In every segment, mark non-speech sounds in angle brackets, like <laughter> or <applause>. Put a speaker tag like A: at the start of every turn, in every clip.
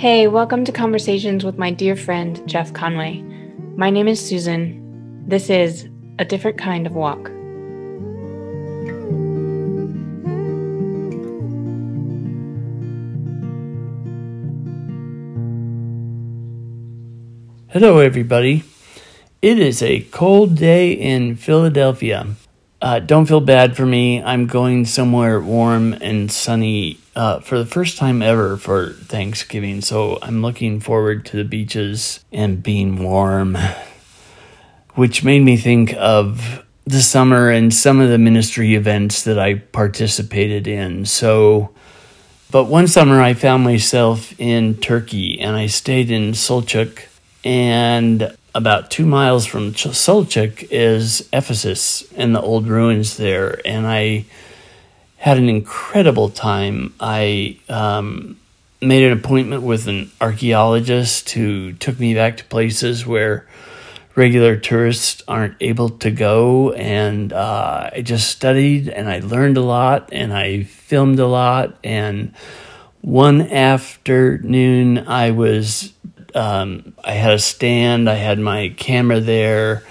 A: Hey, welcome to Conversations with my dear friend Jeff Conway. My name is Susan. This is A Different Kind of Walk.
B: Hello, everybody. It is a cold day in Philadelphia. Uh, don't feel bad for me. I'm going somewhere warm and sunny uh, for the first time ever for Thanksgiving. So I'm looking forward to the beaches and being warm, which made me think of the summer and some of the ministry events that I participated in. So, but one summer I found myself in Turkey and I stayed in Selçuk and about two miles from Selçuk is Ephesus and the old ruins there. And I had an incredible time. I um, made an appointment with an archaeologist who took me back to places where regular tourists aren't able to go. And uh, I just studied and I learned a lot and I filmed a lot. And one afternoon, I was um, I had a stand, I had my camera there,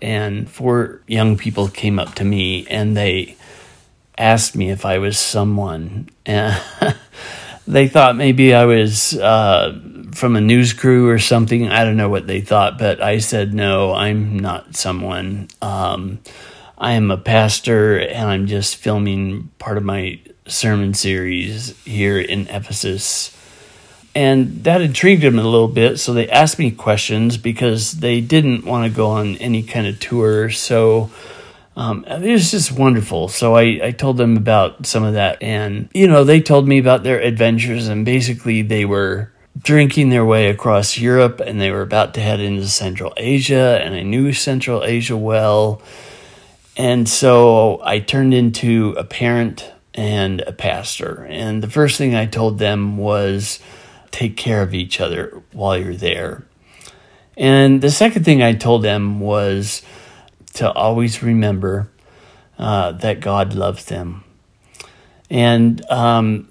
B: and four young people came up to me and they asked me if I was someone. And <laughs> they thought maybe I was uh, from a news crew or something. I don't know what they thought, but I said, no, I'm not someone. Um, I am a pastor and I'm just filming part of my sermon series here in Ephesus and that intrigued them a little bit. So they asked me questions because they didn't want to go on any kind of tour. So um, it was just wonderful. So I, I told them about some of that. And, you know, they told me about their adventures. And basically, they were drinking their way across Europe and they were about to head into Central Asia. And I knew Central Asia well. And so I turned into a parent and a pastor. And the first thing I told them was, take care of each other while you're there. And the second thing I told them was to always remember uh, that God loves them. And um,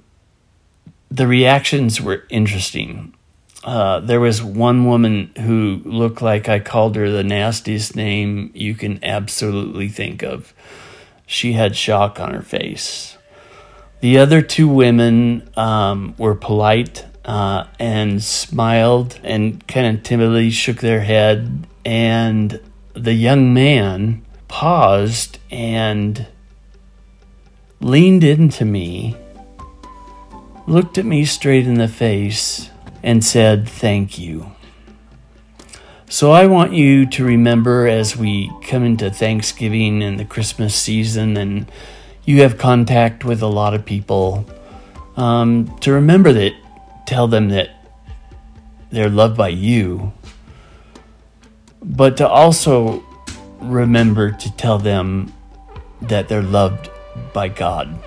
B: the reactions were interesting. Uh, there was one woman who looked like I called her the nastiest name you can absolutely think of. She had shock on her face. The other two women um, were polite uh, and smiled and kind of timidly shook their head. And the young man paused and leaned into me, looked at me straight in the face, and said, Thank you. So I want you to remember as we come into Thanksgiving and the Christmas season, and you have contact with a lot of people, um, to remember that tell them that they're loved by you, but to also remember to tell them that they're loved by God.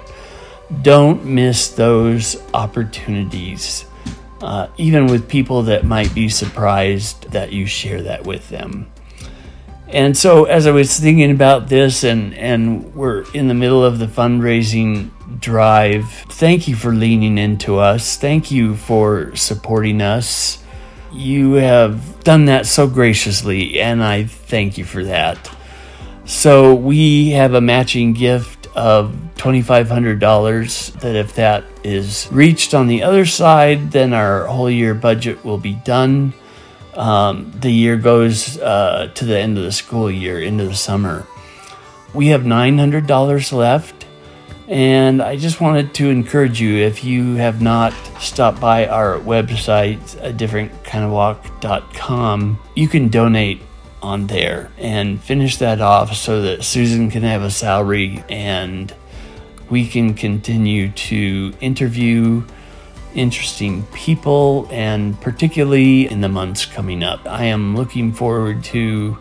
B: Don't miss those opportunities, uh, even with people that might be surprised that you share that with them. And so, as I was thinking about this, and, and we're in the middle of the fundraising drive, thank you for leaning into us. Thank you for supporting us. You have done that so graciously, and I thank you for that. So, we have a matching gift of $2,500 that if that is reached on the other side, then our whole year budget will be done um, the year goes uh, to the end of the school year, into the summer. We have $900 left, and I just wanted to encourage you if you have not stopped by our website, a different kind of walk.com, you can donate on there and finish that off so that Susan can have a salary and we can continue to interview interesting people, and particularly in the months coming up. I am looking forward to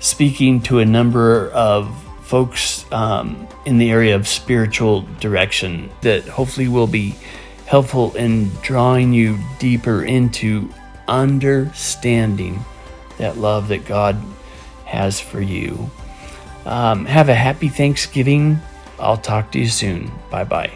B: speaking to a number of folks um, in the area of spiritual direction that hopefully will be helpful in drawing you deeper into understanding that love that God has for you. Um, have a happy Thanksgiving. I'll talk to you soon. Bye bye.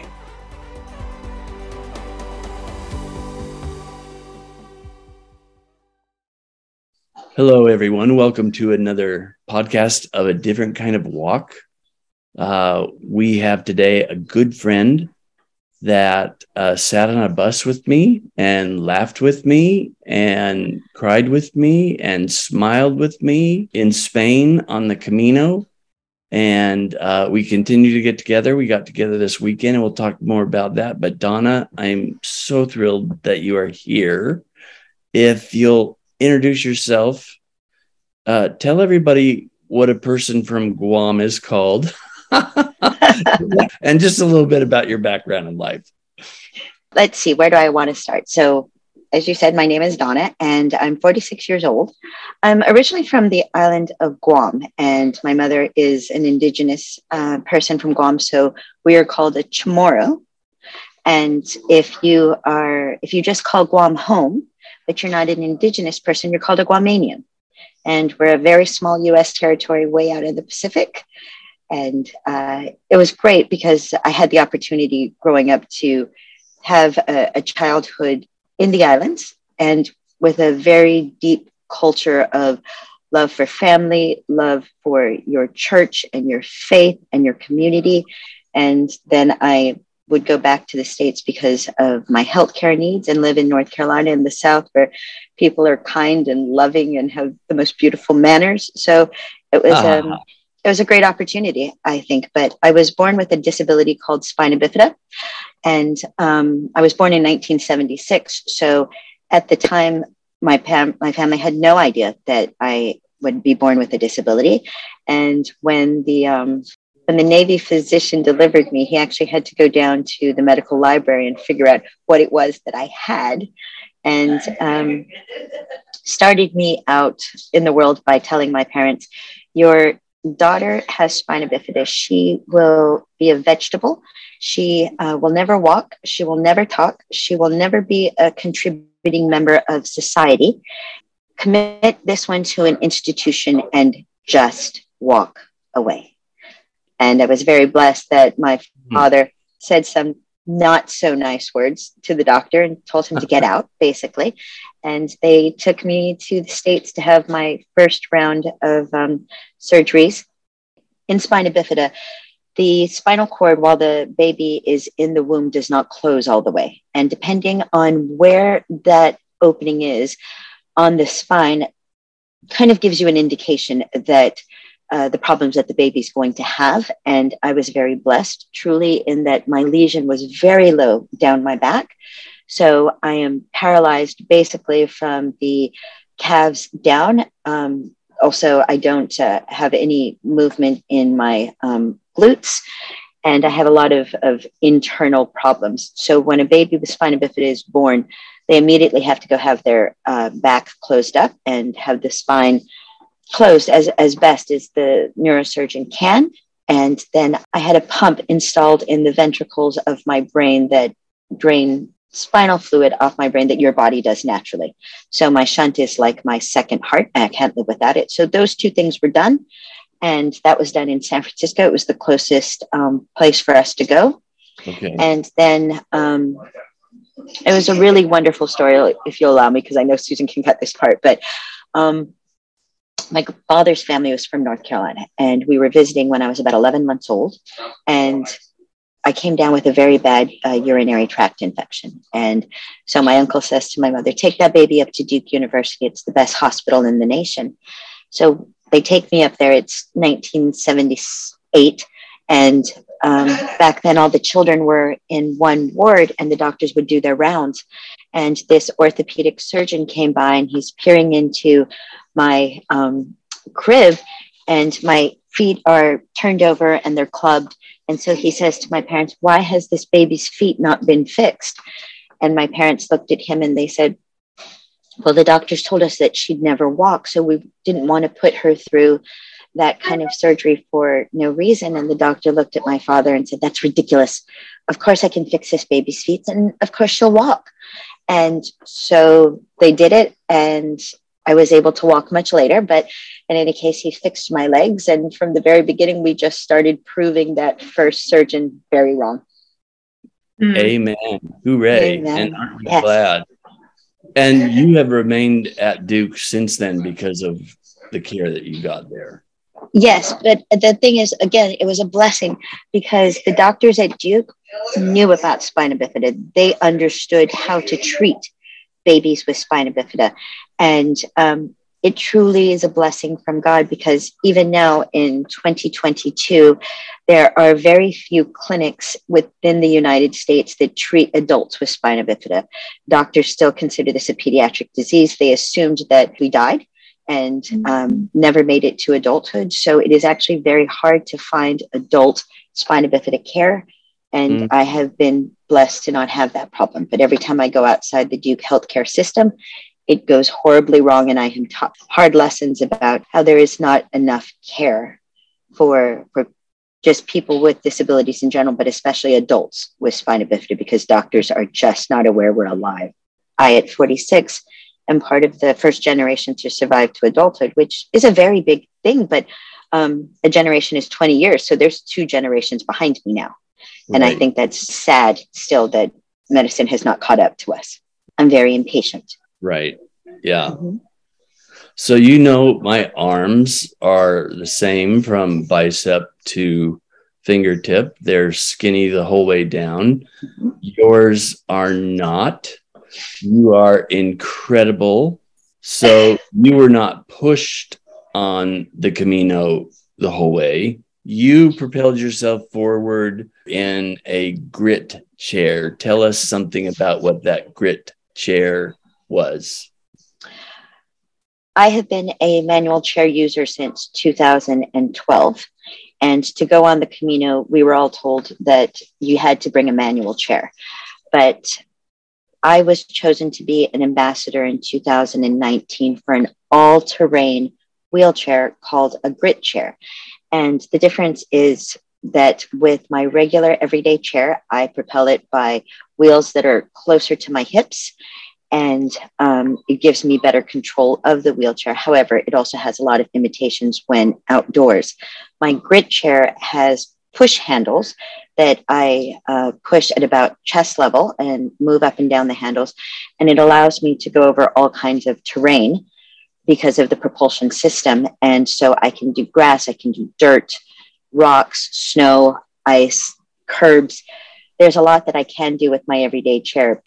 C: Hello, everyone. Welcome to another podcast of a different kind of walk. Uh, we have today a good friend that uh, sat on a bus with me and laughed with me and cried with me and smiled with me in Spain on the Camino. And uh, we continue to get together. We got together this weekend and we'll talk more about that. But Donna, I'm so thrilled that you are here. If you'll introduce yourself. Uh, tell everybody what a person from Guam is called, <laughs> and just a little bit about your background in life.
D: Let's see, where do I want to start? So, as you said, my name is Donna, and I'm 46 years old. I'm originally from the island of Guam, and my mother is an indigenous uh, person from Guam. So we are called a Chamorro. And if you are, if you just call Guam home, but you're not an indigenous person, you're called a Guamanian. And we're a very small US territory way out of the Pacific. And uh, it was great because I had the opportunity growing up to have a, a childhood in the islands and with a very deep culture of love for family, love for your church and your faith and your community. And then I would go back to the States because of my healthcare needs and live in North Carolina in the South where people are kind and loving and have the most beautiful manners. So it was uh-huh. um, it was a great opportunity, I think. But I was born with a disability called spina bifida, and um, I was born in 1976. So at the time, my pam- my family had no idea that I would be born with a disability. And when the um, when the Navy physician delivered me, he actually had to go down to the medical library and figure out what it was that I had, and um, started me out in the world by telling my parents, "Your daughter has spina bifida. She will be a vegetable. She uh, will never walk. She will never talk. She will never be a contributing member of society. Commit this one to an institution and just walk away." And I was very blessed that my mm. father said some not so nice words to the doctor and told him to get <laughs> out, basically. And they took me to the States to have my first round of um, surgeries in spina bifida. The spinal cord, while the baby is in the womb, does not close all the way. And depending on where that opening is on the spine, kind of gives you an indication that uh, the problems that the baby's going to have. And I was very blessed, truly, in that my lesion was very low down my back. So I am paralyzed basically from the calves down. Um, also, I don't uh, have any movement in my um, glutes. And I have a lot of, of internal problems. So when a baby with spina bifida is born, they immediately have to go have their uh, back closed up and have the spine closed as, as best as the neurosurgeon can. And then I had a pump installed in the ventricles of my brain that drain spinal fluid off my brain that your body does naturally. So my shunt is like my second heart, and I can't live without it. So those two things were done. And that was done in San Francisco. It was the closest um, place for us to go. Okay. And then um, it was a really wonderful story, if you'll allow me, because I know Susan can cut this part. But um, my father's family was from North Carolina, and we were visiting when I was about 11 months old. And I came down with a very bad uh, urinary tract infection. And so my uncle says to my mother, Take that baby up to Duke University. It's the best hospital in the nation. So they take me up there. It's 1978. And um, back then, all the children were in one ward, and the doctors would do their rounds. And this orthopedic surgeon came by, and he's peering into my um, crib, and my feet are turned over and they're clubbed. And so he says to my parents, Why has this baby's feet not been fixed? And my parents looked at him and they said, Well, the doctors told us that she'd never walk. So we didn't want to put her through that kind of surgery for no reason. And the doctor looked at my father and said, That's ridiculous. Of course, I can fix this baby's feet. And of course, she'll walk. And so they did it. And I was able to walk much later, but in any case, he fixed my legs. And from the very beginning, we just started proving that first surgeon very wrong.
C: Mm. Amen. Hooray. Amen. And aren't we yes. glad? And you have remained at Duke since then because of the care that you got there.
D: Yes, but the thing is, again, it was a blessing because the doctors at Duke knew about spina bifida. They understood how to treat babies with spina bifida. And um, it truly is a blessing from God because even now in 2022, there are very few clinics within the United States that treat adults with spina bifida. Doctors still consider this a pediatric disease. They assumed that we died and um, never made it to adulthood. So it is actually very hard to find adult spina bifida care. And mm. I have been blessed to not have that problem. But every time I go outside the Duke healthcare system, it goes horribly wrong. And I am taught hard lessons about how there is not enough care for, for just people with disabilities in general, but especially adults with spina bifida, because doctors are just not aware we're alive. I, at 46, am part of the first generation to survive to adulthood, which is a very big thing, but um, a generation is 20 years. So there's two generations behind me now. Right. And I think that's sad still that medicine has not caught up to us. I'm very impatient.
C: Right. Yeah. Mm-hmm. So, you know, my arms are the same from bicep to fingertip. They're skinny the whole way down. Mm-hmm. Yours are not. You are incredible. So, you were not pushed on the Camino the whole way. You propelled yourself forward in a grit chair. Tell us something about what that grit chair was.
D: I have been a manual chair user since 2012. And to go on the Camino, we were all told that you had to bring a manual chair. But I was chosen to be an ambassador in 2019 for an all terrain wheelchair called a grit chair. And the difference is that with my regular everyday chair, I propel it by wheels that are closer to my hips and um, it gives me better control of the wheelchair. However, it also has a lot of limitations when outdoors. My grit chair has push handles that I uh, push at about chest level and move up and down the handles. And it allows me to go over all kinds of terrain because of the propulsion system. And so I can do grass, I can do dirt, rocks, snow, ice, curbs. There's a lot that I can do with my everyday chair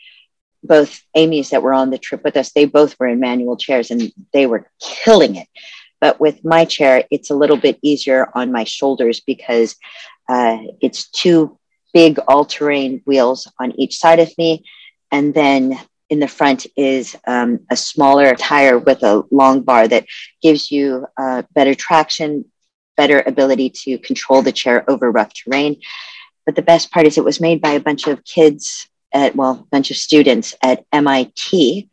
D: both Amy's that were on the trip with us, they both were in manual chairs and they were killing it. But with my chair, it's a little bit easier on my shoulders because uh, it's two big all terrain wheels on each side of me. And then in the front is um, a smaller tire with a long bar that gives you uh, better traction, better ability to control the chair over rough terrain. But the best part is it was made by a bunch of kids at, well, a bunch of students at MIT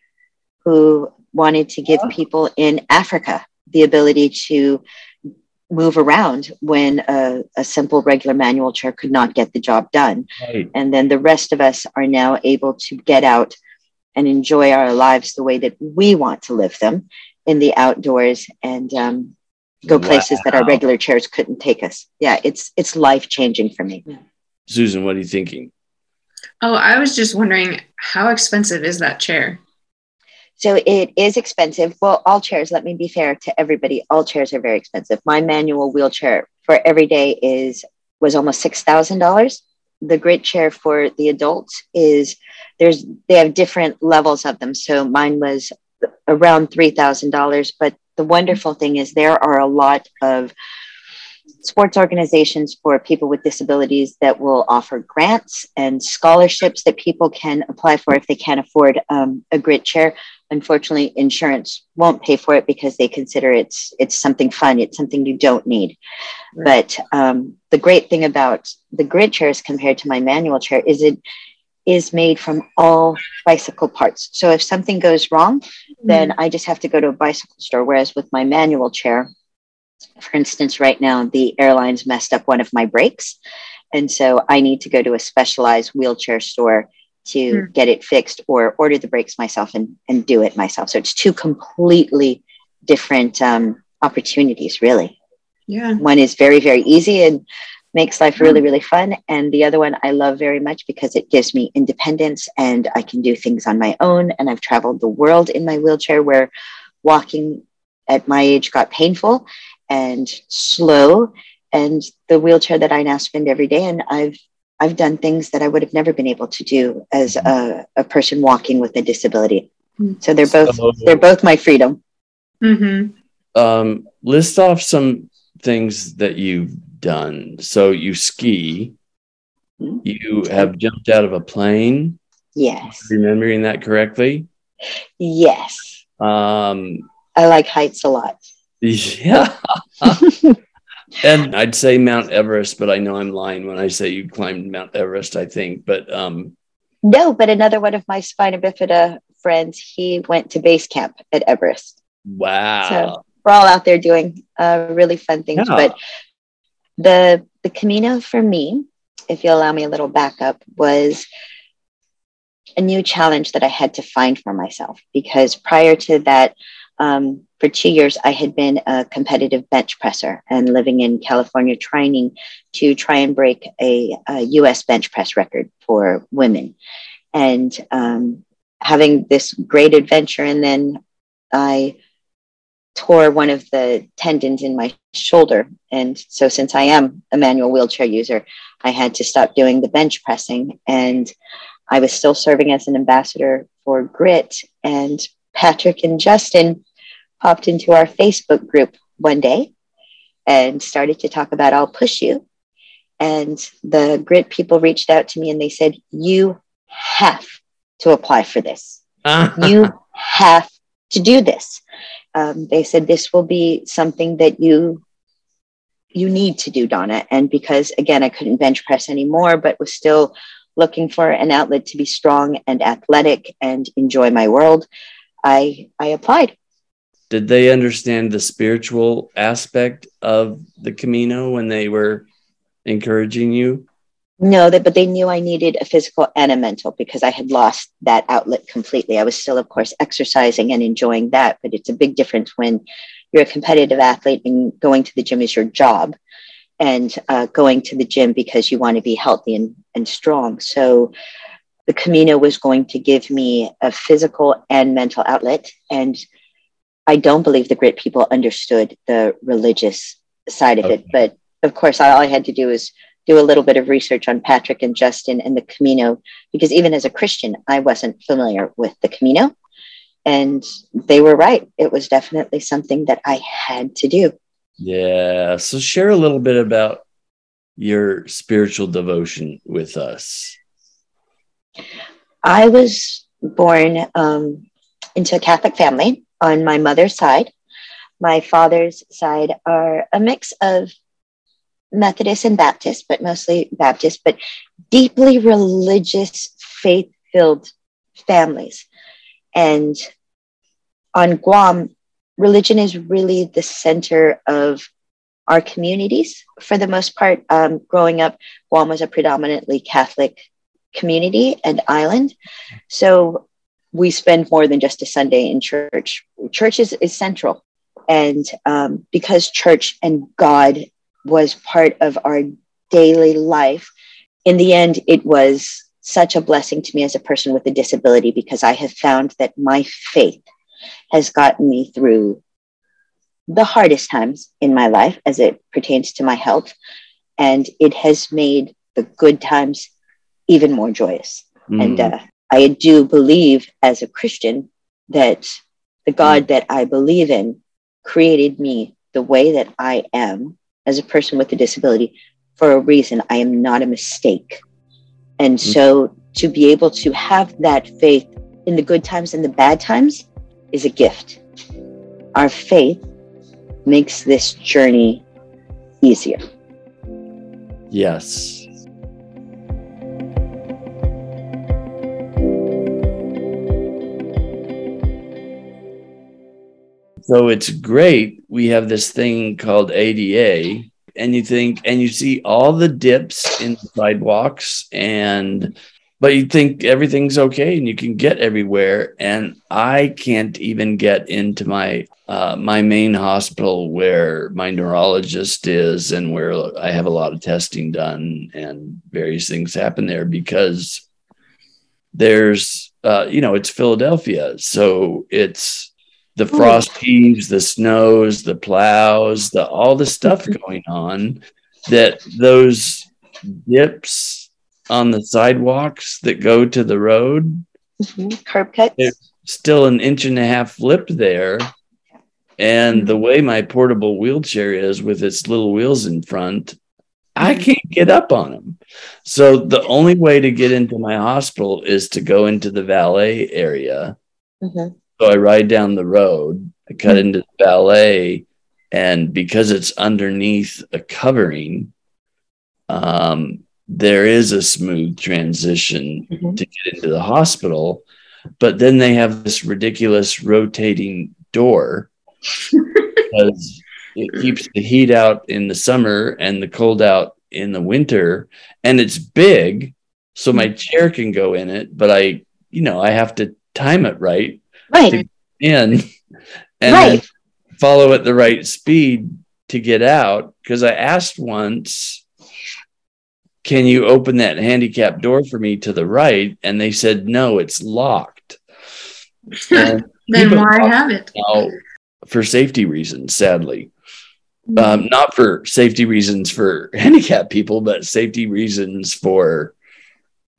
D: who wanted to give people in Africa the ability to move around when a, a, simple regular manual chair could not get the job done. Right. And then the rest of us are now able to get out and enjoy our lives the way that we want to live them in the outdoors and um, go wow. places that our regular chairs couldn't take us. Yeah, it's it's life changing for me.
C: Susan, what are you thinking?
A: Oh, I was just wondering how expensive is that chair?
D: So it is expensive. Well, all chairs, let me be fair to everybody, all chairs are very expensive. My manual wheelchair for every day is was almost $6,000. The grit chair for the adults is there's they have different levels of them. So mine was around $3,000, but the wonderful thing is there are a lot of sports organizations for people with disabilities that will offer grants and scholarships that people can apply for if they can't afford um, a grit chair. Unfortunately, insurance won't pay for it because they consider it's it's something fun. It's something you don't need. Right. But um, the great thing about the grit chairs compared to my manual chair is it is made from all bicycle parts. So if something goes wrong, mm-hmm. then I just have to go to a bicycle store. Whereas with my manual chair, for instance, right now, the airlines messed up one of my brakes. And so I need to go to a specialized wheelchair store to mm. get it fixed or order the brakes myself and, and do it myself. So it's two completely different um, opportunities, really.
A: Yeah.
D: One is very, very easy, and makes life really, really fun. And the other one I love very much because it gives me independence and I can do things on my own. And I've traveled the world in my wheelchair where walking at my age got painful and slow. And the wheelchair that I now spend every day, and I've I've done things that I would have never been able to do as a, a person walking with a disability. Hmm. So they're both so, they're both my freedom.
A: Mm-hmm.
C: Um, list off some things that you've done. So you ski. Mm-hmm. You have jumped out of a plane.
D: Yes.
C: Remembering that correctly?
D: Yes.
C: Um,
D: I like heights a lot.
C: Yeah. <laughs> and I'd say Mount Everest, but I know I'm lying when I say you climbed Mount Everest, I think. But um,
D: no, but another one of my spina bifida friends, he went to base camp at Everest.
C: Wow.
D: So we're all out there doing uh, really fun things. Yeah. But the the Camino for me, if you allow me a little backup, was a new challenge that I had to find for myself because prior to that, um, for two years, I had been a competitive bench presser and living in California, training to try and break a, a US bench press record for women. And um, having this great adventure, and then I tore one of the tendons in my shoulder. And so, since I am a manual wheelchair user, I had to stop doing the bench pressing. And I was still serving as an ambassador for Grit. And Patrick and Justin popped into our Facebook group one day and started to talk about I'll push you. And the Grit people reached out to me and they said, You have to apply for this. <laughs> you have to do this um, they said this will be something that you you need to do donna and because again i couldn't bench press anymore but was still looking for an outlet to be strong and athletic and enjoy my world i i applied
C: did they understand the spiritual aspect of the camino when they were encouraging you
D: no, that, but they knew I needed a physical and a mental because I had lost that outlet completely. I was still, of course, exercising and enjoying that, but it's a big difference when you're a competitive athlete and going to the gym is your job and uh, going to the gym because you want to be healthy and, and strong. So the Camino was going to give me a physical and mental outlet. And I don't believe the Grit people understood the religious side of okay. it. But of course, all I had to do was do a little bit of research on Patrick and Justin and the Camino, because even as a Christian, I wasn't familiar with the Camino. And they were right. It was definitely something that I had to do.
C: Yeah. So share a little bit about your spiritual devotion with us.
D: I was born um, into a Catholic family on my mother's side. My father's side are a mix of Methodist and Baptist, but mostly Baptist, but deeply religious, faith filled families. And on Guam, religion is really the center of our communities. For the most part, um, growing up, Guam was a predominantly Catholic community and island. So we spend more than just a Sunday in church. Church is, is central. And um, because church and God was part of our daily life. In the end, it was such a blessing to me as a person with a disability because I have found that my faith has gotten me through the hardest times in my life as it pertains to my health. And it has made the good times even more joyous. Mm. And uh, I do believe as a Christian that the God mm. that I believe in created me the way that I am as a person with a disability for a reason. I am not a mistake. And mm-hmm. so to be able to have that faith in the good times and the bad times is a gift. Our faith makes this journey easier.
C: Yes. So it's great. We have this thing called ADA, and you think, and you see all the dips in the sidewalks and but you think everything's okay and you can get everywhere and i can't even get into my uh, my main hospital where my neurologist is and where i have a lot of testing done and various things happen there because there's uh, you know it's philadelphia so it's the frost heaves the snows the plows the all the stuff <laughs> going on that those dips on the sidewalks that go to the road.
D: Mm-hmm. Curb cuts.
C: There's still an inch and a half lip there. And mm-hmm. the way my portable wheelchair is with its little wheels in front, I mm-hmm. can't get up on them. So the only way to get into my hospital is to go into the valet area. Mm-hmm. So I ride down the road, I cut mm-hmm. into the ballet, and because it's underneath a covering, um, there is a smooth transition mm-hmm. to get into the hospital. But then they have this ridiculous rotating door <laughs> because it keeps the heat out in the summer and the cold out in the winter. And it's big, so my mm-hmm. chair can go in it, but I, you know, I have to time it right.
D: Right.
C: in and right. follow at the right speed to get out. Because I asked once can you open that handicap door for me to the right? And they said, no, it's locked. <laughs>
E: then why have it?
C: Now, for safety reasons, sadly. Mm-hmm. Um, not for safety reasons for <laughs> handicapped people, but safety reasons for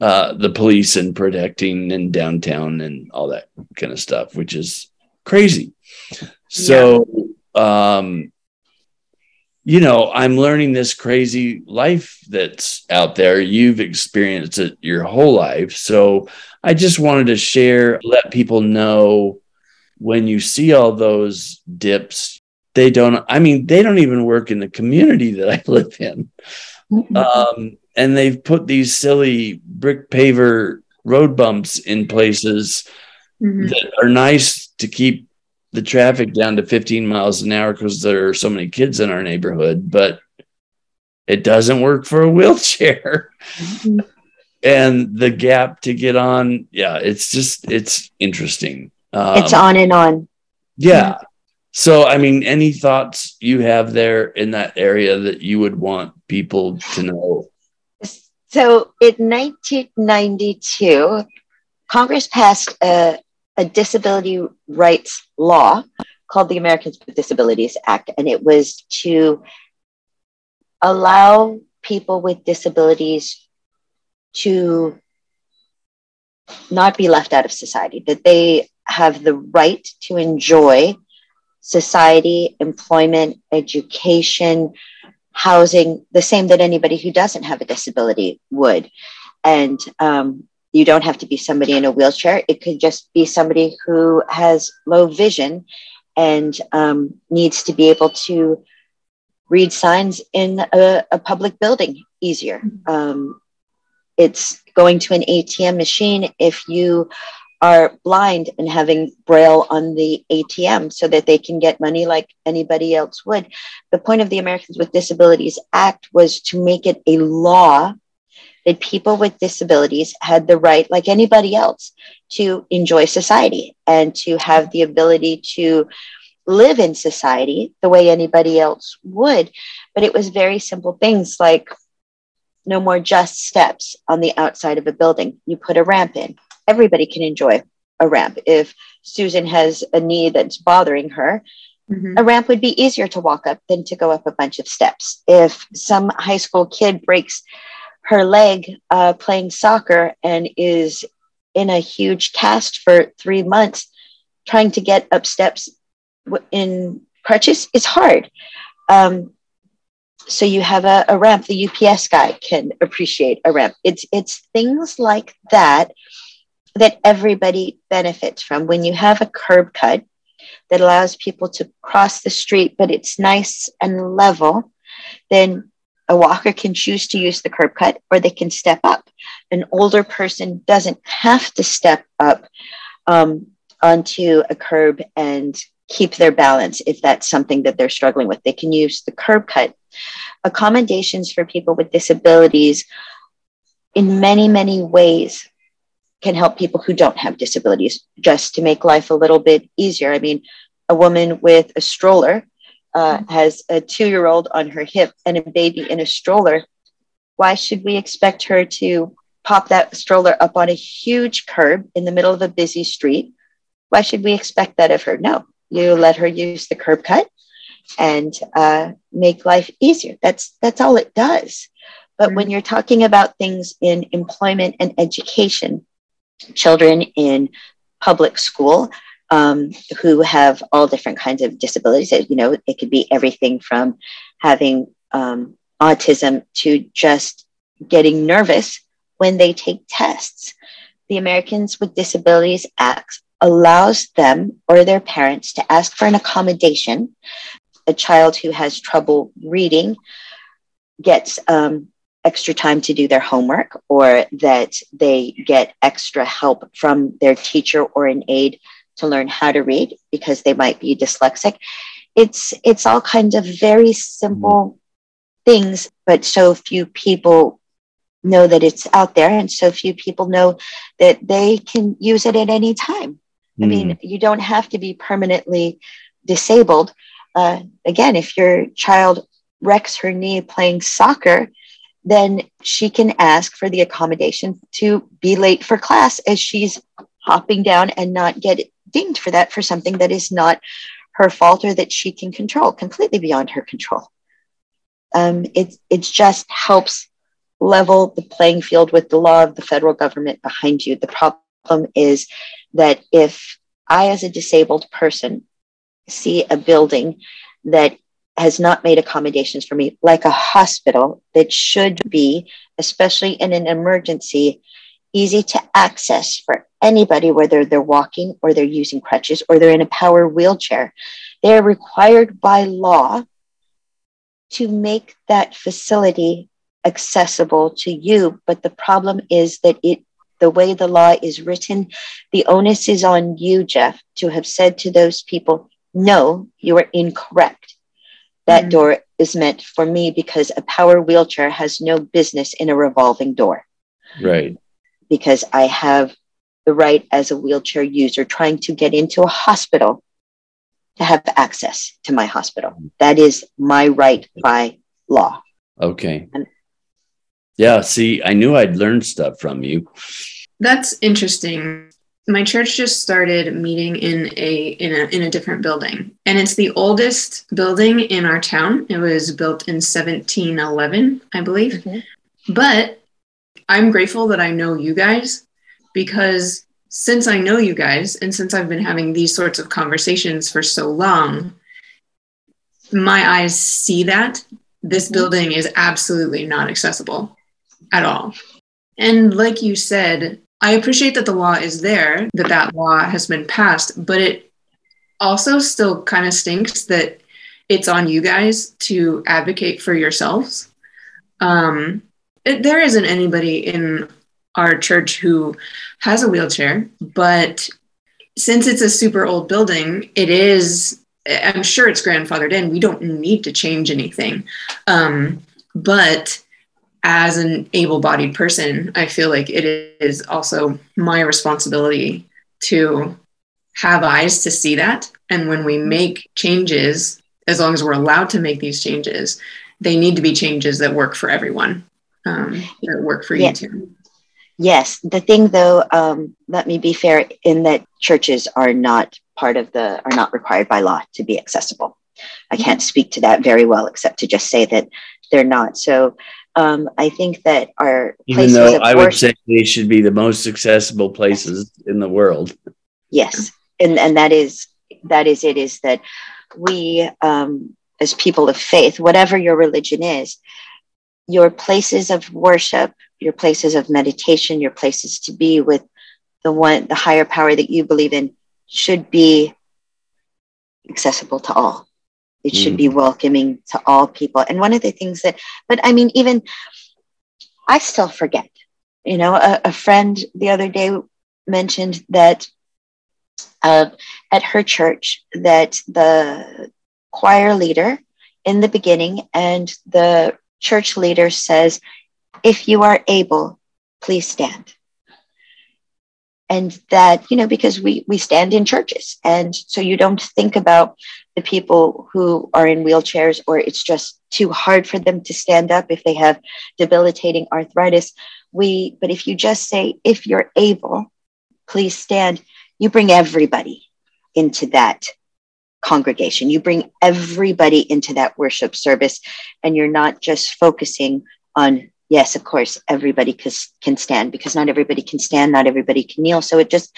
C: uh, the police and protecting and downtown and all that kind of stuff, which is crazy. So, yeah. um, you know, I'm learning this crazy life that's out there. You've experienced it your whole life. So I just wanted to share, let people know when you see all those dips, they don't, I mean, they don't even work in the community that I <laughs> live in. Mm-hmm. Um, and they've put these silly brick paver road bumps in places mm-hmm. that are nice to keep the traffic down to 15 miles an hour because there are so many kids in our neighborhood, but it doesn't work for a <laughs> wheelchair. Mm-hmm. and the gap to get on, yeah, it's just it's interesting.
D: Um, it's on and on.
C: Yeah. So, I mean, any thoughts you have there in that area that you would want people to know?
D: So, in 1992, Congress passed a a disability rights law called the Americans with Disabilities Act, and it was to allow people with disabilities to not be left out of society, that they have the right to enjoy society, employment, education, housing, the same that anybody who doesn't have a disability would. And um, you don't have to be somebody in a wheelchair. It could just be somebody who has low vision and um, needs to be able to read signs in a, a public building easier. Mm-hmm. Um, it's going to an ATM machine if you are blind and having braille on the ATM so that they can get money like anybody else would. The point of the Americans with Disabilities Act was to make it a law that people with disabilities had the right, like anybody else, to enjoy society and to have the ability to live in society the way anybody else would. But it was very simple things like no more just steps on the outside of a building. You put a ramp in. Everybody can enjoy a ramp. If Susan has a knee that's bothering her, Mm-hmm. A ramp would be easier to walk up than to go up a bunch of steps. If some high school kid breaks her leg uh, playing soccer and is in a huge cast for three months trying to get up steps in crutches is hard um, so you have a, a, ramp the ups guy can appreciate a ramp it's it's things like that that everybody benefits from when you have a curb cut that allows people to cross the street but it's nice and level then a walker can choose to use the curb cut or they can step up. An older person doesn't have to step up um, onto a curb and keep their balance if that's something that they're struggling with. They can use the curb cut. Accommodations for people with disabilities in many, many ways can help people who don't have disabilities just to make life a little bit easier. I mean, a woman with a stroller uh, mm-hmm. has a two year old on her hip and a baby in a stroller. Why should we expect her to pop that stroller up on a huge curb in the middle of a busy street? Why should we expect that of her? No, you let her use the curb cut and uh, make life easier. That's that's all it does. But mm-hmm. when you're talking about things in employment and education, children in public school um, who have all different kinds of disabilities. You know, it could be everything from having um, autism to just getting nervous when they take tests. The Americans with Disabilities Act allows them or their parents to ask for an accommodation. A child who has trouble reading gets um, extra time to do their homework or that they get extra help from their teacher or an aide to learn how to read because they might be dyslexic it's it's all kinds of very simple things but so few people know that it's out there and so few people know that they can use it at any time mm. i mean mm. you don't have to be permanently disabled uh, again if your child wrecks her knee playing soccer then she can ask for the accommodation to be late for class as she's hopping down and not get dinged for that for something that is not her fault or that she can control, completely beyond her control. Um, it, it just helps level the playing field with the law of the federal government behind you. The problem is that if I, as a disabled person, see a building that has not made accommodations for me, like a hospital that should be, especially in an emergency, easy to access for anybody, whether they're walking or they're using crutches or they're in a power wheelchair. They are required by law to make that facility accessible to you. But the problem is that it the way the law is written, the onus is on you, Jeff, to have said to those people, no, you are incorrect. That mm-hmm. door is meant for me because a power wheelchair has no business in a revolving door.
B: Right.
D: Because I have the right as a wheelchair user trying to get into a hospital to have access to my hospital. That is my right by law.
B: Okay. And, yeah, see, I knew I'd learned stuff from you.
A: That's interesting my church just started meeting in a in a in a different building and it's the oldest building in our town it was built in 1711 i believe mm-hmm. but i'm grateful that i know you guys because since i know you guys and since i've been having these sorts of conversations for so long my eyes see that this mm-hmm. building is absolutely not accessible at all and like you said I appreciate that the law is there, that that law has been passed, but it also still kind of stinks that it's on you guys to advocate for yourselves. Um, it, there isn't anybody in our church who has a wheelchair, but since it's a super old building, it is, I'm sure it's grandfathered in. We don't need to change anything. Um, but as an able bodied person, I feel like it is also my responsibility to have eyes to see that. And when we make changes, as long as we're allowed to make these changes, they need to be changes that work for everyone, um, that work for you too.
D: Yes. The thing though, um, let me be fair in that churches are not part of the, are not required by law to be accessible. I can't speak to that very well, except to just say that they're not. So um, I think that our
B: even though I would say they should be the most accessible places in the world.
D: Yes, and and that is that is it is that we um, as people of faith, whatever your religion is, your places of worship, your places of meditation, your places to be with the one the higher power that you believe in should be accessible to all. It should mm. be welcoming to all people. And one of the things that, but I mean, even I still forget. You know, a, a friend the other day mentioned that uh, at her church that the choir leader in the beginning and the church leader says, if you are able, please stand. And that you know because we we stand in churches. And so you don't think about the people who are in wheelchairs or it's just too hard for them to stand up if they have debilitating arthritis. We but if you just say if you're able please stand you bring everybody into that congregation. You bring everybody into that worship service and you're not just focusing on yes, of course, everybody can stand because not everybody can stand, not everybody can kneel. So it just,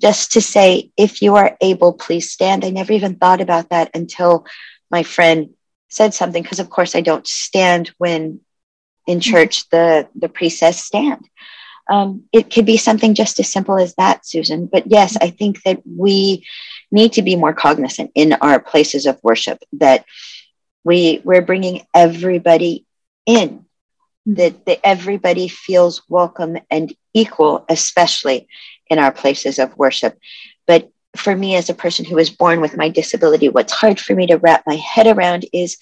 D: just to say, if you are able, please stand. I never even thought about that until my friend said something. Because of course, I don't stand when in mm-hmm. church the the priest says stand. Um, it could be something just as simple as that, Susan. But yes, I think that we need to be more cognizant in our places of worship that we we're bringing everybody in that, that everybody feels welcome and equal, especially in our places of worship. But for me, as a person who was born with my disability, what's hard for me to wrap my head around is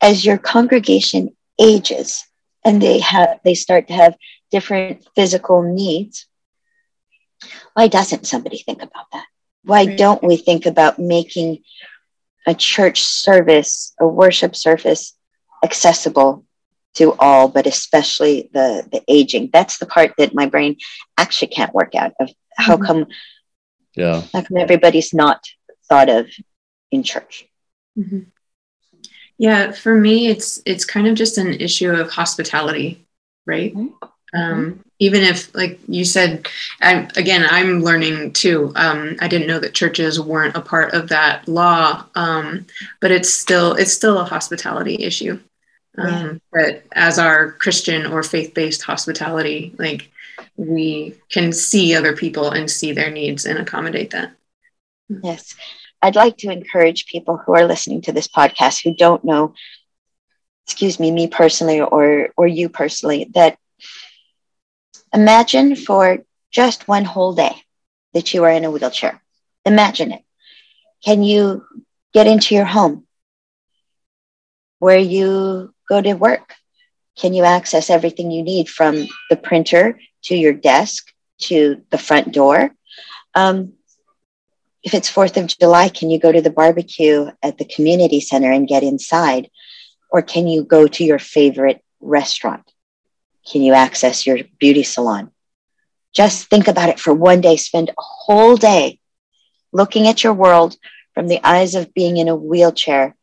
D: as your congregation ages and they have they start to have different physical needs why doesn't somebody think about that why don't we think about making a church service a worship service accessible to all, but especially the the aging. That's the part that my brain actually can't work out of how mm-hmm. come
B: yeah
D: how come everybody's not thought of in church.
A: Mm-hmm. Yeah, for me, it's it's kind of just an issue of hospitality, right? Mm-hmm. Um, even if, like you said, I, again, I'm learning too. Um, I didn't know that churches weren't a part of that law, um, but it's still it's still a hospitality issue. Um, but as our Christian or faith based hospitality, like we can see other people and see their needs and accommodate that.
D: Yes. I'd like to encourage people who are listening to this podcast who don't know, excuse me, me personally or, or you personally, that imagine for just one whole day that you are in a wheelchair. Imagine it. Can you get into your home where you go to work? Can you access everything you need from the printer to your desk to the front door? Um, if it's 4th of July, can you go to the barbecue at the community center and get inside? Or can you go to your favorite restaurant? Can you access your beauty salon? Just think about it for one day. Spend a whole day looking at your world from the eyes of being in a wheelchair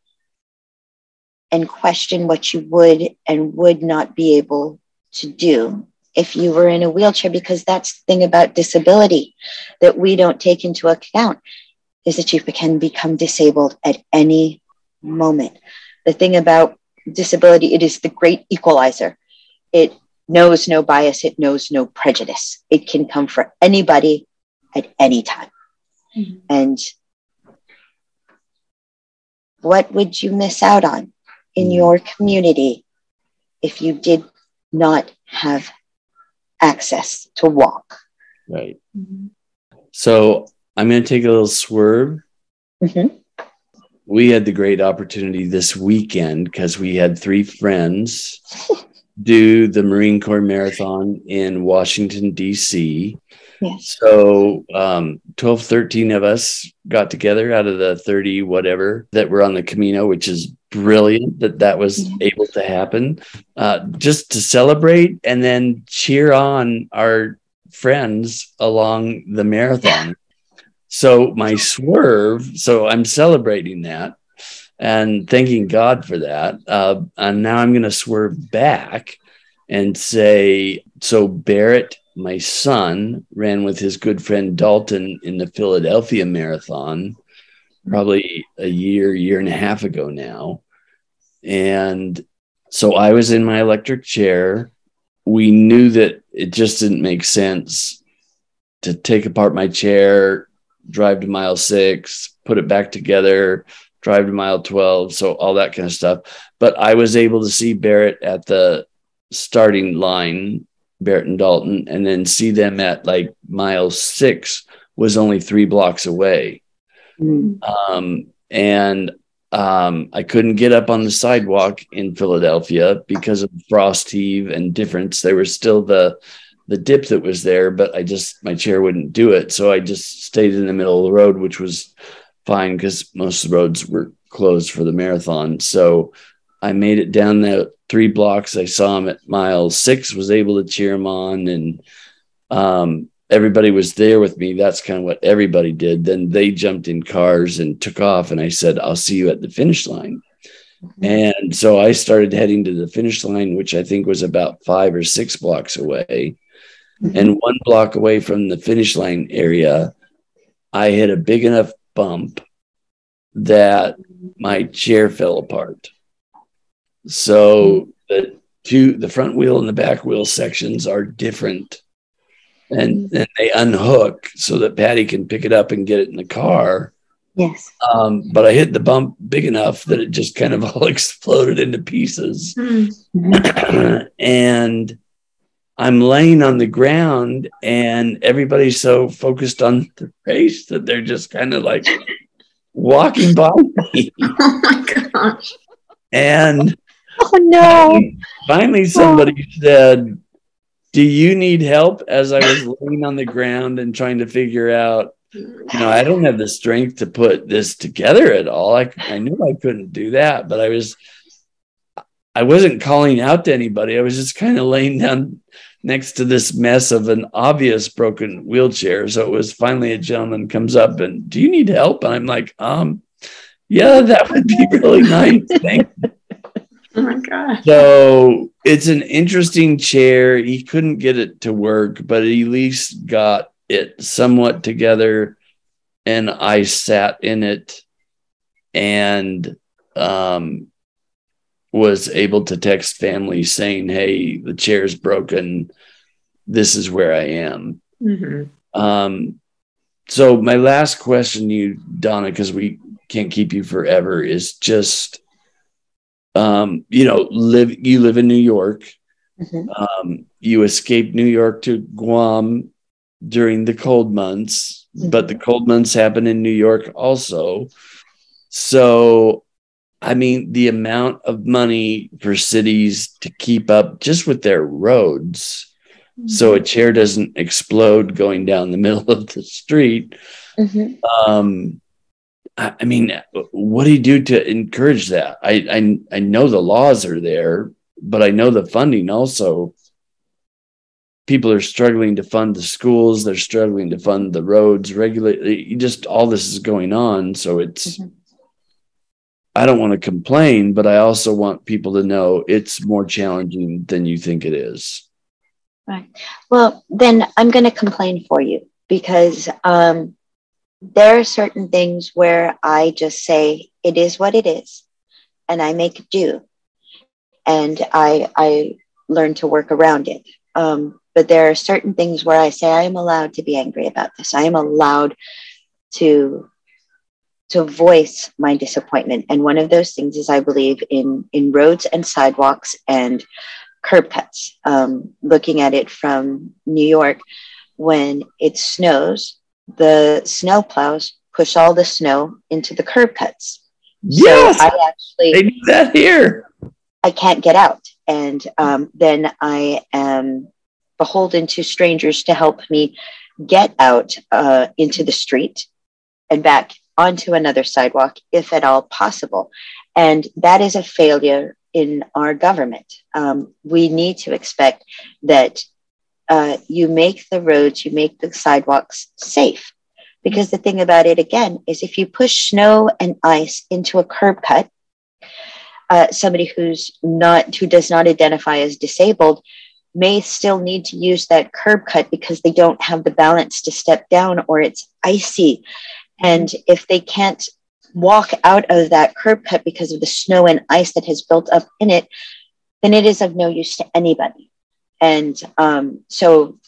D: and question what you would and would not be able to do if you were in a wheelchair because that's the thing about disability that we don't take into account is that you can become disabled at any moment. The thing about disability it is the great equalizer. It knows no bias it knows no prejudice. It can come for anybody at any time. Mm-hmm. and what would you miss out on in your community if you did not have access to walk.
B: Right. Mm-hmm. So I'm going to take a little swerve. Mm-hmm. We had the great opportunity this weekend because we had three friends <laughs> do the Marine Corps Marathon in Washington, D.C.
D: Yes.
B: So um, 12, 13 of us got together out of the 30 whatever that were on the Camino, which is brilliant that that was able to happen. Uh, just to celebrate and then cheer on our friends along the marathon. Yeah. So my swerve, so I'm celebrating that and thanking God for that. Uh, and now I'm going to swerve back and say, so Barrett my son ran with his good friend Dalton in the Philadelphia Marathon, probably a year, year and a half ago now. And so I was in my electric chair. We knew that it just didn't make sense to take apart my chair, drive to mile six, put it back together, drive to mile 12. So all that kind of stuff. But I was able to see Barrett at the starting line Barrett and Dalton, and then see them at like mile six was only three blocks away. Mm. Um, and um, I couldn't get up on the sidewalk in Philadelphia because of frost heave and difference. There was still the the dip that was there, but I just my chair wouldn't do it. So I just stayed in the middle of the road, which was fine because most of the roads were closed for the marathon. So I made it down the three blocks. I saw him at mile six, was able to cheer him on, and um, everybody was there with me. That's kind of what everybody did. Then they jumped in cars and took off, and I said, "I'll see you at the finish line." Mm-hmm. And so I started heading to the finish line, which I think was about five or six blocks away. Mm-hmm. And one block away from the finish line area, I hit a big enough bump that my chair fell apart. So the two, the front wheel and the back wheel sections are different. And then they unhook so that Patty can pick it up and get it in the car.
D: Yes.
B: Um, but I hit the bump big enough that it just kind of <laughs> all exploded into pieces. Mm-hmm. <clears throat> and I'm laying on the ground, and everybody's so focused on the race that they're just kind of like walking by <laughs> me.
A: Oh my gosh.
B: And
D: oh no.
B: Finally, somebody oh. said, Do you need help? As I was laying on the ground and trying to figure out you know, I don't have the strength to put this together at all. I, I knew I couldn't do that, but I was, I wasn't calling out to anybody. I was just kind of laying down next to this mess of an obvious broken wheelchair. So it was finally a gentleman comes up and, do you need help? And I'm like, um, yeah, that would be really nice. Thank you.
A: Oh my <laughs> God.
B: So it's an interesting chair. He couldn't get it to work, but at least got it somewhat together and I sat in it and um, was able to text family saying, Hey, the chair's broken. This is where I am. Mm-hmm. Um, so, my last question, you, Donna, because we can't keep you forever, is just, um, you know, live. You live in New York. Mm-hmm. Um, you escaped New York to Guam during the cold months, mm-hmm. but the cold months happen in New York also. So, I mean, the amount of money for cities to keep up just with their roads mm-hmm. so a chair doesn't explode going down the <laughs> middle of the street. Mm-hmm. Um, I, mean, what do you do to encourage that? I, I I know the laws are there, but I know the funding also. People are struggling to fund the schools. They're struggling to fund the roads regularly just all this is going on. So it's mm-hmm. i don't want to complain but i also want people to know it's more challenging than you think it is.
D: Right. Well then i'm going to complain for you because um, there are certain things where i just say it is what it is and i make do and i i learn to work around it um, but there are certain things where I say I am allowed to be angry about this. I am allowed to to voice my disappointment. And one of those things is I believe in in roads and sidewalks and curb cuts. Um, looking at it from New York, when it snows, the snow plows push all the snow into the curb cuts.
B: Yes, so I actually they do that here.
D: I can't get out, and um, then I am beholden to strangers to help me get out uh, into the street and back onto another sidewalk, if at all possible. And that is a failure in our government. Um, we need to expect that uh, you make the roads, you make the sidewalks safe. Because the thing about it, again, is if you push snow and ice into a curb cut, uh, somebody who's not who does not identify as disabled may still need to use that curb cut because they don't have the balance to step down or it's icy. And if they can't walk out of that curb cut because of the snow and ice that has built up in it, then it is of no use to anybody. And um, so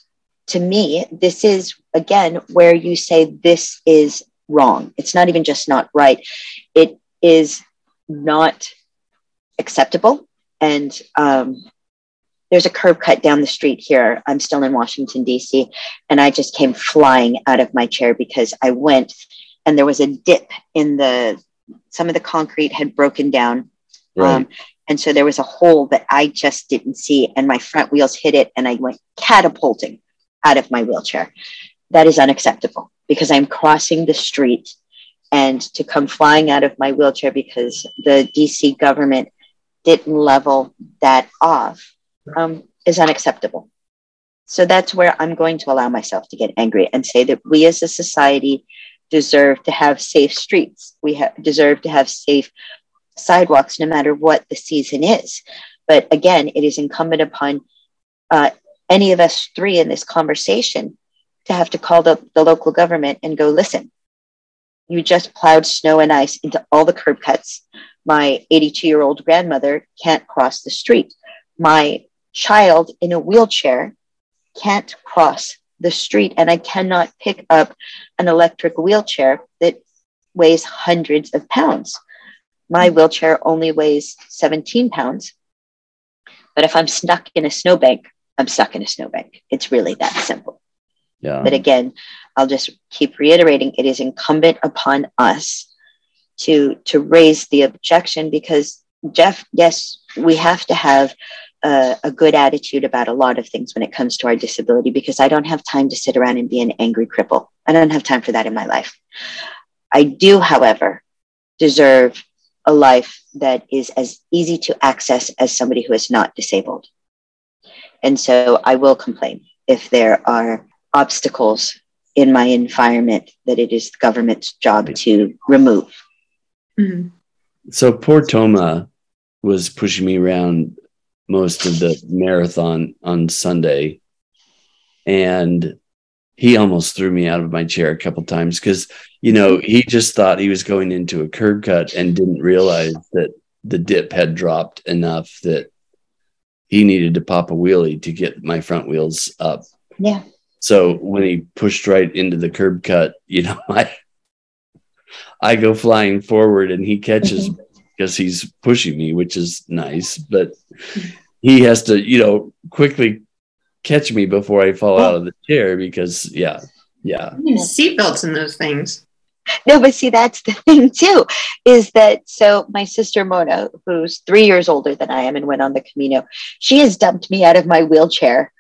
D: to me, this is again where you say this is wrong. It's not even just not right, it is not acceptable. And um, there's a curb cut down the street here. I'm still in Washington, D.C., and I just came flying out of my chair because I went and there was a dip in the, some of the concrete had broken down. Right. Um, And so there was a hole that I just didn't see, and my front wheels hit it, and I went catapulting out of my wheelchair. That is unacceptable because I'm crossing the street and to come flying out of my wheelchair because the DC government didn't level that off um, is unacceptable. So that's where I'm going to allow myself to get angry and say that we as a society deserve to have safe streets. We ha- deserve to have safe sidewalks no matter what the season is. But again, it is incumbent upon uh, any of us three in this conversation to have to call the, the local government and go, listen, you just plowed snow and ice into all the curb cuts. My 82 year old grandmother can't cross the street. My child in a wheelchair can't cross the street, and I cannot pick up an electric wheelchair that weighs hundreds of pounds. My wheelchair only weighs 17 pounds. But if I'm stuck in a snowbank, I'm stuck in a snowbank. It's really that simple. Yeah. But again, I'll just keep reiterating it is incumbent upon us to to raise the objection because Jeff, yes, we have to have a, a, good attitude about a lot of things when it comes to our disability because I don't have time to sit around and be an angry cripple. I don't have time for that in my life. I do, however, deserve a life that is as easy to access as somebody who is not disabled. And so I will complain if there are obstacles in my environment that it is the government's job to remove.
B: Mm-hmm. So poor Toma was pushing me around most of the marathon on Sunday. And he almost threw me out of my chair a couple times because, you know, he just thought he was going into a curb cut and didn't realize that the dip had dropped enough that he needed to pop a wheelie to get my front wheels up.
D: Yeah.
B: So when he pushed right into the curb cut, <laughs> you know, I I go flying forward and he catches mm-hmm because he's pushing me, which is nice. But he has to, you know, quickly catch me before I fall oh. out of the chair because, yeah, yeah.
A: Seatbelts in those things.
D: No, but see, that's the <laughs> thing too, is that so my sister Mona, who's three years older than I am and went on the Camino, she has dumped me out of my wheelchair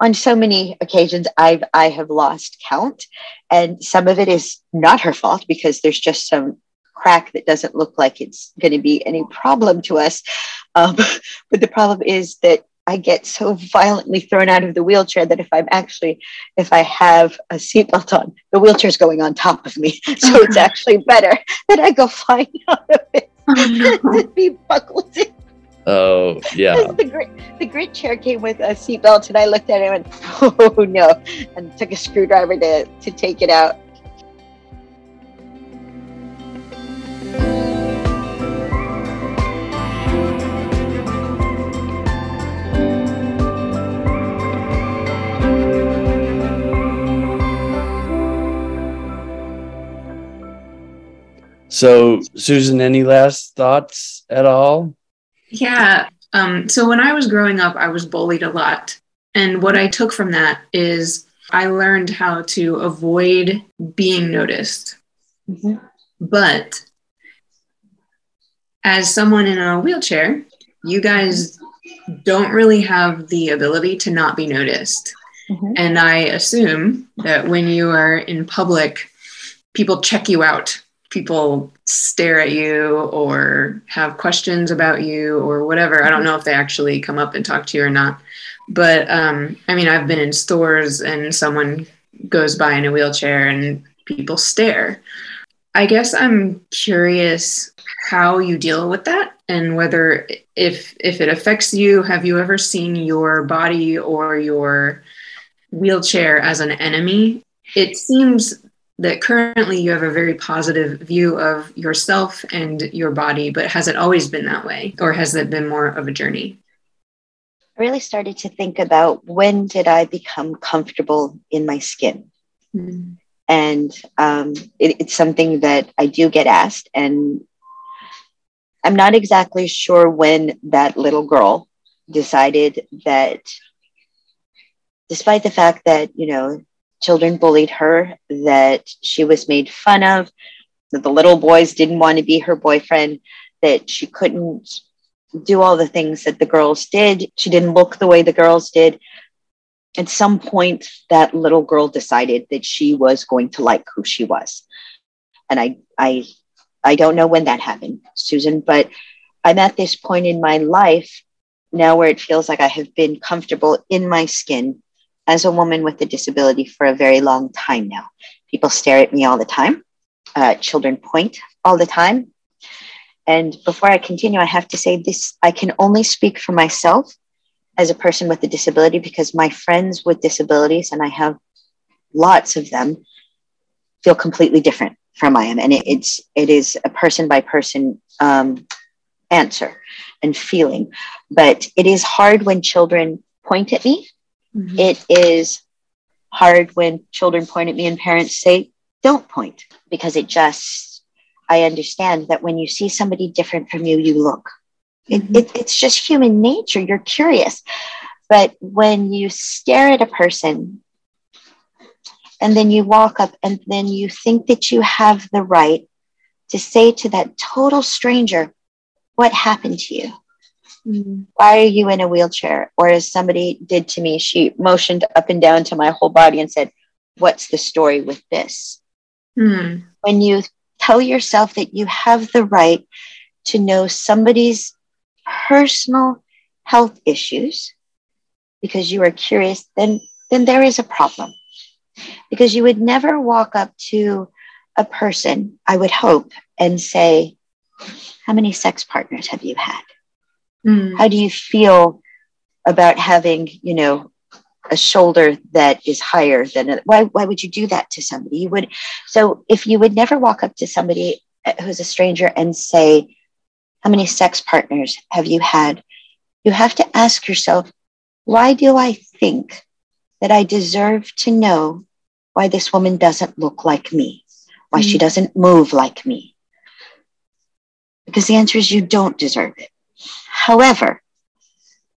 D: on so many occasions I've I have lost count. And some of it is not her fault because there's just some crack that doesn't look like it's going to be any problem to us. Um, <laughs> but the problem is that I get so violently thrown out of the wheelchair that if I'm actually, if I have a seatbelt on, the wheelchair's going on top of me. <laughs> So it's <laughs> actually better that I go flying <laughs> out of it oh, no. be buckled in.
B: Oh yeah.
D: the grit, the grit chair came with a seatbelt, and I looked at it and went, "Oh no!" and took a screwdriver to to take it out.
B: So, Susan, any last thoughts at all?
A: Yeah. Um, so, when I was growing up, I was bullied a lot. And what I took from that is I learned how to avoid being noticed. Mm-hmm. But as someone in a wheelchair, you guys don't really have the ability to not be noticed. Mm-hmm. And I assume that when you are in public, people check you out people stare at you or have questions about you or whatever. I don't know if they actually come up and talk to you or not. But um, I mean, I've been in stores and someone goes by in a wheelchair and people stare. I guess I'm curious how you deal with that and whether if if it affects you have you ever seen your body or your wheelchair as an enemy it seems that currently you have a very positive view of yourself and your body, but has it always been that way? Or has it been more of a journey?
D: I really started to think about when did I become comfortable in my skin? Mm-hmm. And um, it, it's something that I do get asked. And I'm not exactly sure when that little girl decided that, despite the fact that, you know, children bullied her, that she was made fun of, that the little boys didn't want to be her boyfriend, that she couldn't do all the things that the girls did. She didn't look the way the girls did. At some point, that little girl decided that she was going to like who she was. And I, I, I don't know when that happened, Susan, but I'm at this point in my life now where it feels like I have been comfortable in my skin as a woman with a disability for a very long time now. People stare at me all the time. Uh, children point all the time. And before I continue, I have to say this I can only speak for myself as a person with a disability because my friends with disabilities, and I have lots of them, feel completely different from I am. And it, it's it is a person by person um, answer and feeling. But it is hard when children point at me. Mm-hmm. It is hard when children point at me and parents say, don't point, because it just, I understand that when you see somebody different from you, you look. Mm-hmm. It, it, it's just human nature. You're curious. But when you stare at a person and then you walk up and then you think that you have the right to say to that total stranger, what happened to you? Mm-hmm. Why are you in a wheelchair? Or as somebody did to me, she motioned up and down to my whole body and said, What's the story with this? Mm-hmm. When you tell yourself that you have the right to know somebody's personal health issues because you are curious, then, then there is a problem. Because you would never walk up to a person, I would hope, and say, how many sex partners have you had? Mm. How do you feel about having, you know, a shoulder that is higher than a, why why would you do that to somebody? You would so if you would never walk up to somebody who's a stranger and say, How many sex partners have you had? You have to ask yourself, why do I think that I deserve to know why this woman doesn't look like me, why mm. she doesn't move like me? Because the answer is you don't deserve it. However,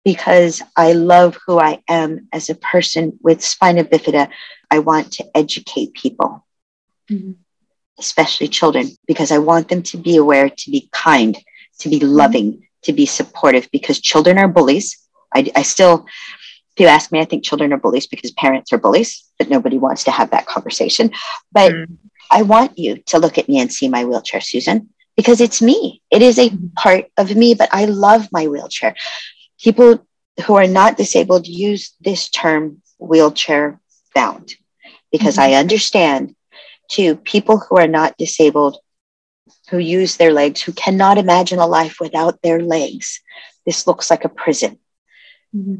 D: because I love who I am as a person with spina bifida, I want to educate people, mm-hmm. especially children, because I want them to be aware, to be kind, to be loving, mm-hmm. to be supportive, because children are bullies. I, I still, if you ask me, I think children are bullies because parents are bullies, but nobody wants to have that conversation. But mm-hmm. I want you to look at me and see my wheelchair, Susan because it's me. It is a mm-hmm. part of me, but I love my wheelchair. People who are not disabled use this term wheelchair bound because mm-hmm. I understand to people who are not disabled, who use their legs, who cannot imagine a life without their legs. This looks like a prison. Mm-hmm.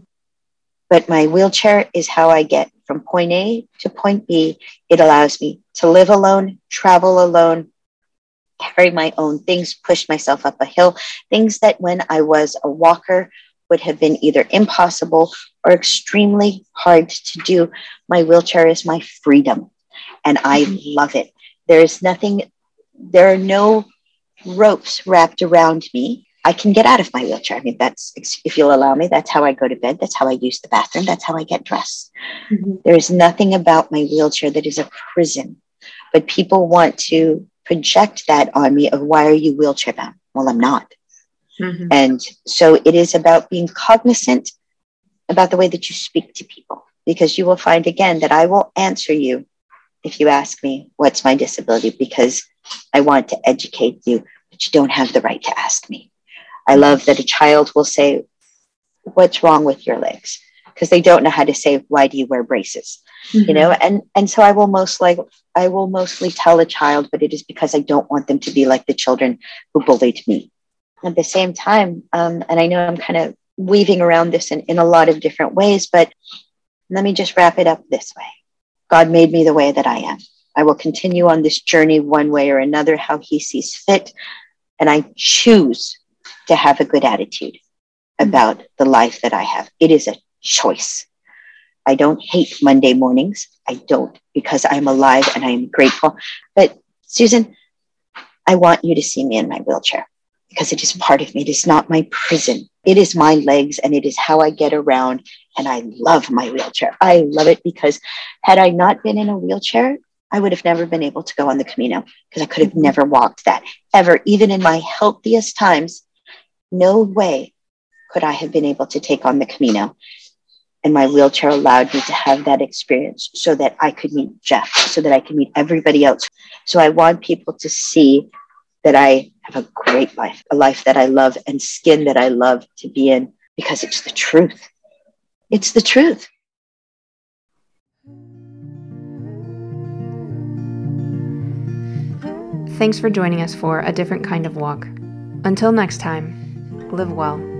D: But my wheelchair is how I get from point A to point B. It allows me to live alone, travel alone, carry my own things, push myself up a hill, things that when I was a walker would have been either impossible or extremely hard to do. My wheelchair is my freedom and I mm-hmm. love it. There is nothing, there are no ropes wrapped around me. I can get out of my wheelchair. I mean, that's, if you'll allow me, that's how I go to bed. That's how I use the bathroom. That's how I get dressed. Mm-hmm. There is nothing about my wheelchair that is a prison, but people want to project that on me of why are you wheelchair bound? Well, I'm not. Mm-hmm. And so it is about being cognizant about the way that you speak to people, because you will find again that I will answer you if you ask me, what's my disability? Because I want to educate you, but you don't have the right to ask me. I love that a child will say, what's wrong with your legs? Because they don't know how to say, why do you wear braces? Mm-hmm. you know and and so i will most like i will mostly tell a child but it is because i don't want them to be like the children who bullied me. At the same time um, and i know i'm kind of weaving around this in, in a lot of different ways but let me just wrap it up this way. God made me the way that i am. I will continue on this journey one way or another how he sees fit and i choose to have a good attitude mm-hmm. about the life that i have. It is a choice I don't hate Monday mornings. I don't because I'm alive and I am grateful. But Susan, I want you to see me in my wheelchair because it is part of me. It is not my prison. It is my legs and it is how I get around. And I love my wheelchair. I love it because had I not been in a wheelchair, I would have never been able to go on the Camino because I could have never walked that ever. Even in my healthiest times, no way could I have been able to take on the Camino. And my wheelchair allowed me to have that experience so that I could meet Jeff, so that I could meet everybody else. So I want people to see that I have a great life, a life that I love and skin that I love to be in because it's the truth. It's the truth.
A: Thanks for joining us for A Different Kind of Walk. Until next time, live well.